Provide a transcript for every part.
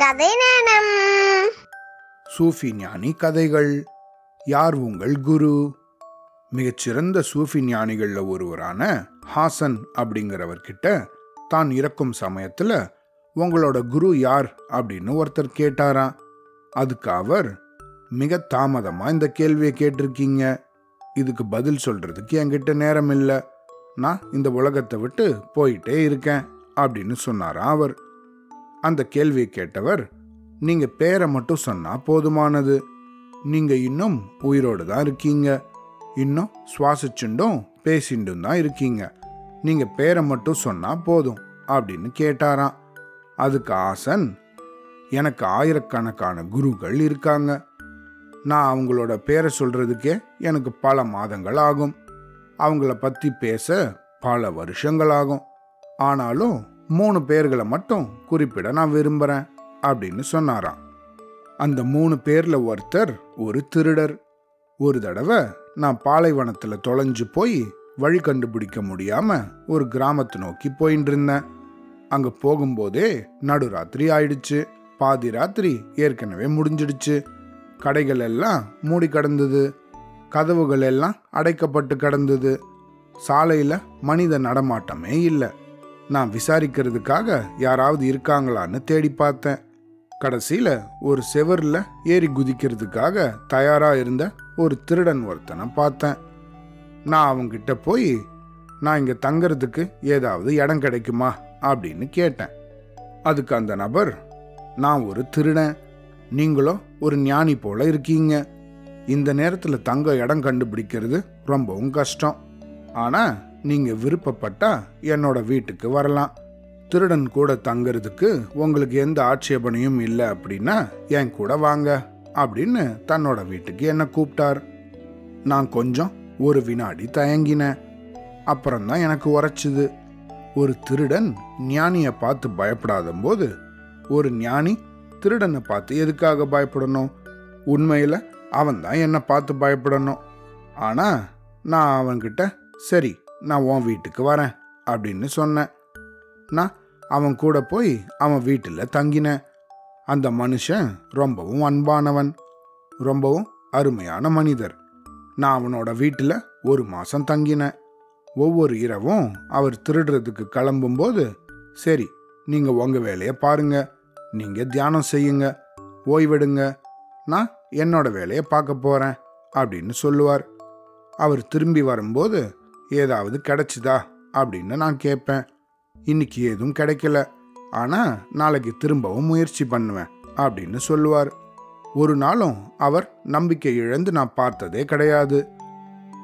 கதை நேரம் சூஃபி ஞானி கதைகள். யார் உங்கள் குரு? மிகச்சிறந்த சூஃபி ஞானிகளில் ஒருவரான ஹாசன் அப்படிங்கிறவர்கிட்ட தான் இறக்கும் சமயத்தில் உங்களோட குரு யார் அப்படின்னு ஒருத்தர் கேட்டாராம் அதுக்கு அவர் மிக தாமதமாக இந்த கேள்வியை கேட்டிருக்கீங்க. இதுக்கு பதில் சொல்றதுக்கு என்கிட்ட நேரம் இல்லை நான் இந்த உலகத்தை விட்டு போயிட்டே இருக்கேன். அப்படின்னு சொன்னாராம் அவர். அந்த கேள்வி கேட்டவர் நீங்க பேரை மட்டும் சொன்னா போதுமானது. நீங்க இன்னும் உயிரோடு தான் இருக்கீங்க. இன்னும் சுவாசிச்சுண்டும் பேசிண்டும் தான் இருக்கீங்க. நீங்க பேரை மட்டும் சொன்னா போதும் அப்படின்னு கேட்டாராம். அதுக்கு ஆசன் எனக்கு ஆயிரக்கணக்கான குருக்கள் இருக்காங்க. நான் அவங்களோட பேரை சொல்றதுக்கே எனக்கு பல மாதங்கள் ஆகும். அவங்கள பத்தி பேச பல வருஷங்கள் ஆகும். ஆனாலும் மூணு பேர்களை மட்டும் குறிப்பிட நான் விரும்புகிறேன் அப்படின்னு சொன்னாராம். அந்த மூணு பேரில் ஒருத்தர் ஒரு திருடர். ஒரு தடவை நான் பாலைவனத்தில் தொலைஞ்சு போய் வழி கண்டுபிடிக்க முடியாமல் ஒரு கிராமத்தை நோக்கி போயின்னு இருந்தேன். அங்கே போகும்போதே நடுராத்திரி ஆயிடுச்சு. பாதி ராத்திரி ஏற்கனவே முடிஞ்சிடுச்சு. கடைகள் எல்லாம் மூடி கடந்தது. கதவுகள் எல்லாம் அடைக்கப்பட்டு கிடந்தது. சாலையில் மனித நடமாட்டமே இல்லை. நான் விசாரிக்கிறதுக்காக யாராவது இருக்காங்களான்னு தேடி பார்த்தேன். கடைசியில் ஒரு செவரில் ஏறி குதிக்கிறதுக்காக தயாராக இருந்த ஒரு திருடன் ஒருத்தனை பார்த்தேன். நான் அவங்கிட்ட போய் நான் இங்கே தங்கிறதுக்கு ஏதாவது இடம் கிடைக்குமா? அப்படின்னு கேட்டேன். அதுக்கு அந்த நபர் நான் ஒரு திருடன். நீங்களும் ஒரு ஞானி போல இருக்கீங்க. இந்த நேரத்தில் தங்க இடம் கண்டுபிடிக்கிறது ரொம்பவும் கஷ்டம். ஆனால் நீங்க விருப்பப்பட்டா என்னோட வீட்டுக்கு வரலாம். திருடன் கூட தங்கிறதுக்கு உங்களுக்கு எந்த ஆட்சேபனையும் இல்லை அப்படின்னா என் கூட வாங்க அப்படின்னு தன்னோட வீட்டுக்கு என்ன கூப்பிட்டார். நான் கொஞ்சம் ஒரு வினாடி தயங்கினேன். அப்புறம்தான் எனக்கு உரைச்சுது. ஒரு திருடன் ஞானியை பார்த்து பயப்படாத போது ஒரு ஞானி திருடனை பார்த்து எதுக்காக பயப்படணும்? உண்மையில் அவன் தான் என்னை பார்த்து பயப்படணும். ஆனால் நான் அவன்கிட்ட சரி நான் உன் வீட்டுக்கு வரேன் அப்படின்னு சொன்னேன். நான் அவன் கூட போய் அவன் வீட்டில் தங்கினேன். அந்த மனுஷன் ரொம்பவும் அன்பானவன் ரொம்பவும் அருமையான மனிதர். நான் அவனோட வீட்டில் ஒரு மாதம் தங்கினேன். ஒவ்வொரு இரவும் அவர் திருடுறதுக்கு கிளம்பும்போது சரி நீங்கள் உங்கள் வேலையை பாருங்க நீங்கள் தியானம் செய்யுங்க ஓய்வெடுங்க நான் என்னோட வேலையை பார்க்க போகிறேன் அப்படின்னு சொல்லுவார். அவர் திரும்பி வரும்போது ஏதாவது கிடைச்சுதா அப்படின்னு நான் கேட்பேன். இன்னைக்கு எதுவும் கிடைக்கல. ஆனா நாளைக்கு திரும்பவும் முயற்சி பண்ணுவேன் அப்படின்னு சொல்லுவார். ஒரு நாளும் அவர் நம்பிக்கை இழந்து நான் பார்த்ததே கிடையாது.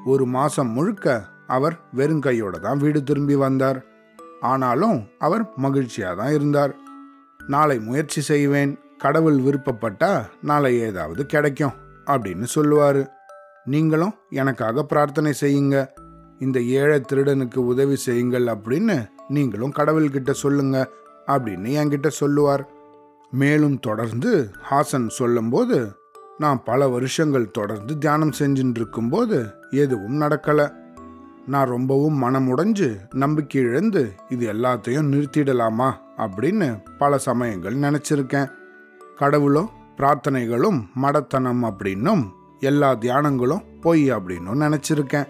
ஒரு மாசம் முழுக்க அவர் வெறுங்கையோட தான் வீடு திரும்பி வந்தார். ஆனாலும் அவர் மகிழ்ச்சியாக தான் இருந்தார். நாளை முயற்சி செய்வேன். கடவுள் விருப்பப்பட்டா நாளை ஏதாவது கிடைக்கும் அப்படின்னு சொல்லுவார். நீங்களும் எனக்காக பிரார்த்தனை செய்யுங்க. இந்த ஏழை திருடனுக்கு உதவி செய்யுங்கள் அப்படின்னு நீங்களும் கடவுள்கிட்ட சொல்லுங்க அப்படின்னு என்கிட்ட சொல்லுவார். மேலும் தொடர்ந்து ஹாசன் சொல்லும்போது நான் பல வருஷங்கள் தொடர்ந்து தியானம் செஞ்சுட்டு இருக்கும்போது எதுவும் நடக்கல. நான் ரொம்பவும் மனமுடைஞ்சு நம்பிக்கை இழந்து இது எல்லாத்தையும் நிறுத்திடலாமா அப்படின்னு பல சமயங்கள் நினைச்சிருக்கேன். கடவுளும் பிரார்த்தனைகளும் மடத்தனம் அப்படின்னும் எல்லா தியானங்களும் பொய் அப்படின்னும் நினைச்சிருக்கேன்.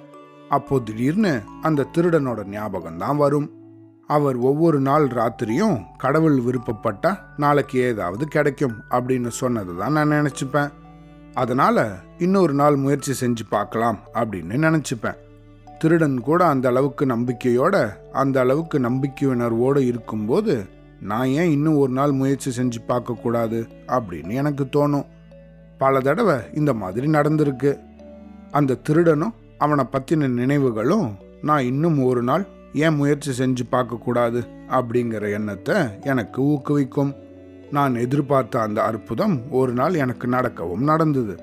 அப்போ திடீர்னு அந்த திருடனோட ஞாபகம் தான் வரும். அவர் ஒவ்வொரு நாள் ராத்திரியும் கடவுள் விருப்பப்பட்டா நாளைக்கு ஏதாவது கிடைக்கும் அப்படின்னு சொன்னது தான் நான் நினச்சிப்பேன். அதனால இன்னொரு நாள் முயற்சி செஞ்சு பார்க்கலாம் அப்படின்னு நினச்சிப்பேன். திருடன் கூட அந்த அளவுக்கு நம்பிக்கையோட அந்த அளவுக்கு நம்பிக்கையுணர்வோடு இருக்கும்போது நான் ஏன் இன்னும் ஒரு நாள் முயற்சி செஞ்சு பார்க்கக்கூடாது அப்படின்னு எனக்கு தோணும். பல தடவை இந்த மாதிரி நடந்திருக்கு. அந்த திருடனும் அவனை பற்றின நினைவுகளும் நான் இன்னும் ஒரு நாள் ஏன் முயற்சி செஞ்சு பார்க்கக்கூடாது அப்படிங்கிற எண்ணத்தை எனக்கு ஊக்குவிக்கும். நான் எதிர்பார்த்த அந்த அற்புதம் ஒரு நாள் எனக்கு நடக்கவும் நடந்தது.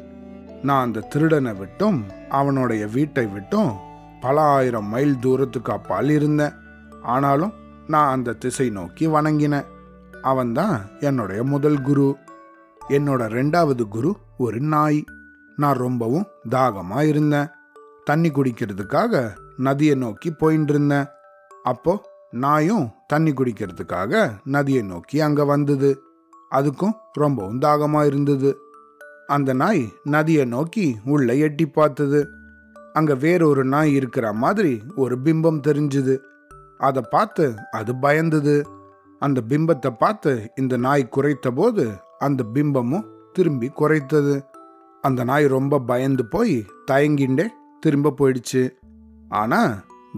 நான் அந்த திருடனை விட்டும் அவனுடைய வீட்டை விட்டும் பல ஆயிரம் மைல் தூரத்துக்கு அப்பால் இருந்தேன். ஆனாலும் நான் அந்த திசை நோக்கி வணங்கினேன். அவன்தான் என்னுடைய முதல் குரு. என்னோட ரெண்டாவது குரு ஒரு நாய். நான் ரொம்பவும் தாகமாக இருந்தேன். தண்ணி குடிக்கிறதுக்காக நதியை நோக்கி போயின்னு இருந்தேன் அப்போ நாயும் தண்ணி குடிக்கிறதுக்காக நதியை நோக்கி அங்க வந்தது. அதுக்கும் ரொம்பவும் தாகமா இருந்தது. அந்த நாய் நதியை நோக்கி உள்ள எட்டி பார்த்தது. அங்க வேறொரு நாய் இருக்கிற மாதிரி ஒரு பிம்பம் தெரிஞ்சுது. அதை பார்த்து அது பயந்தது. அந்த பிம்பத்தை பார்த்து இந்த நாய் குறைத்த போது அந்த பிம்பமும் திரும்பி குறைத்தது அந்த நாய் ரொம்ப பயந்து போய் தயங்கிண்டே திரும்ப போயிடுச்சு. ஆனால்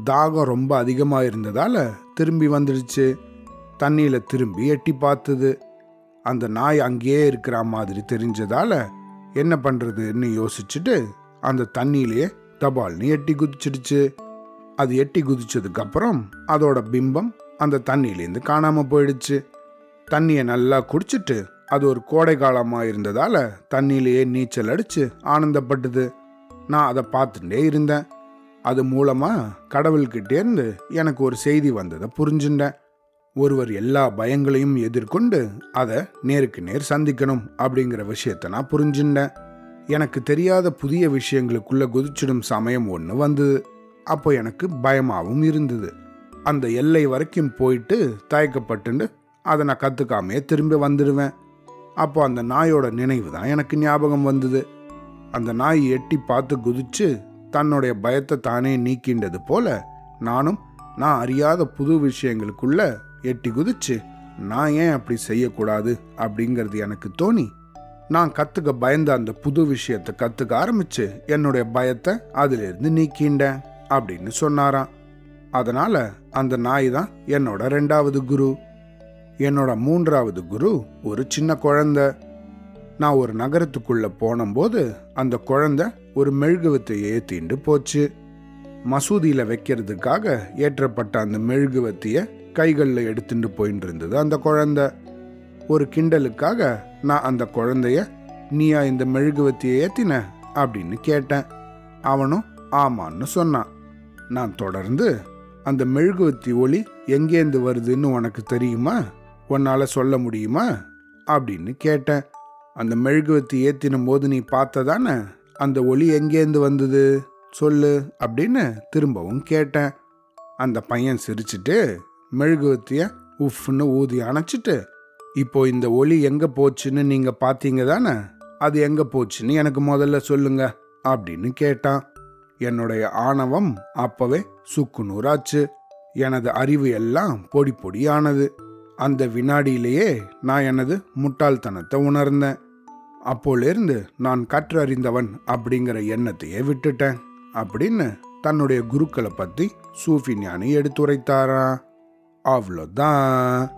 தாகம் ரொம்ப அதிகமாக இருந்ததால் திரும்பி வந்துடுச்சு. தண்ணியில் திரும்பி எட்டி பார்த்தது. அந்த நாய் அங்கேயே இருக்கிற மாதிரி தெரிஞ்சதால் என்ன பண்ணுறதுன்னு யோசிச்சுட்டு அந்த தண்ணியிலேயே தபால்னு எட்டி குதிச்சிடுச்சு. அது எட்டி குதிச்சதுக்கப்புறம் அதோட பிம்பம் அந்த தண்ணியிலேருந்து காணாமல் போயிடுச்சு. தண்ணியை நல்லா குடிச்சிட்டு அது ஒரு கோடை காலமாக இருந்ததால் தண்ணியிலேயே நீச்சல் அடித்து ஆனந்தப்பட்டது. நான் அதை பார்த்துட்டே இருந்தேன். அது மூலமாக கடவுள்கிட்டேருந்து எனக்கு ஒரு செய்தி வந்ததை புரிஞ்சுட்டேன். ஒருவர் எல்லா பயங்களையும் எதிர்கொண்டு அதை நேருக்கு நேர் சந்திக்கணும் அப்படிங்கிற விஷயத்த நான் புரிஞ்சுட்டேன். எனக்கு தெரியாத புதிய விஷயங்களுக்குள்ளே குதிச்சிடும் சமயம் ஒன்று வந்தது. அப்போ எனக்கு பயமாகவும் இருந்தது. அந்த எல்லை வரைக்கும் போயிட்டு தயக்கப்பட்டுண்டு அதை நான் கற்றுக்காமையே திரும்பி வந்துடுவேன். அப்போ அந்த நாயோட நினைவு தான் எனக்கு ஞாபகம் வந்தது. அந்த நாய் எட்டி பார்த்து குதிச்சு தன்னுடைய பயத்தை தானே நீக்கின்றது போல நானும் நான் அறியாத புது விஷயங்களுக்குள்ள எட்டி குதிச்சு நான் ஏன் அப்படி செய்யக்கூடாது அப்படிங்கிறது எனக்கு தோணி. நான் கத்துக்க பயந்த அந்த புது விஷயத்தை கத்துக்க ஆரம்பிச்சு என்னுடைய பயத்தை அதிலிருந்து நீக்கிண்டேன் அப்படின்னு சொன்னாராம். அதனால அந்த நாய் தான் என்னோட ரெண்டாவது குரு. என்னோட மூன்றாவது குரு ஒரு சின்ன குழந்தை. நான் ஒரு நகரத்துக்குள்ள போனபோது அந்த குழந்தை ஒரு மெழுகுவத்தை ஏத்திண்டு போச்சு. மசூதியில வைக்கிறதுக்காக ஏற்றப்பட்ட அந்த மெழுகுவத்திய கைகளில் எடுத்துட்டு போயிட்டு இருந்தது அந்த குழந்தை. ஒரு கிண்டலுக்காக நான் அந்த குழந்தைய நீயா இந்த மெழுகுவத்தியை ஏத்தின? அப்படின்னு கேட்டேன். அவனும் ஆமான்னு சொன்னான். நான் தொடர்ந்து அந்த மெழுகுவத்தி ஒளி எங்கேருந்து வருதுன்னு உனக்கு தெரியுமா? உன்னால சொல்ல முடியுமா? அப்படின்னு கேட்டேன். அந்த மெழுகுவத்தி ஏத்தின போது நீ பார்த்ததானே? அந்த ஒளி எங்கேருந்து வந்தது? சொல்லு அப்படின்னு திரும்பவும் கேட்டேன். அந்த பையன் சிரிச்சிட்டு மெழுகுவத்திய உஃப்னு ஊதி அணைச்சிட்டு இப்போ இந்த ஒளி எங்க போச்சுன்னு நீங்க பாத்தீங்க தானே அது எங்க போச்சுன்னு எனக்கு முதல்ல சொல்லுங்க அப்படின்னு கேட்டான். என்னுடைய ஆணவம் அப்பவே சுக்கு நூறாச்சு. எனது அறிவு எல்லாம் பொடி பொடியானது. அந்த வினாடியிலேயே நான் எனது முட்டாள்தனத்தை உணர்ந்தேன். அப்போலேருந்து நான் கற்றறிந்தவன் அப்படிங்கிற எண்ணத்தையே விட்டுட்டேன். அப்படின்னு தன்னுடைய குருக்களை பத்தி சூஃபி ஞானி எடுத்துரைத்தாரா? அவ்வளோதான்.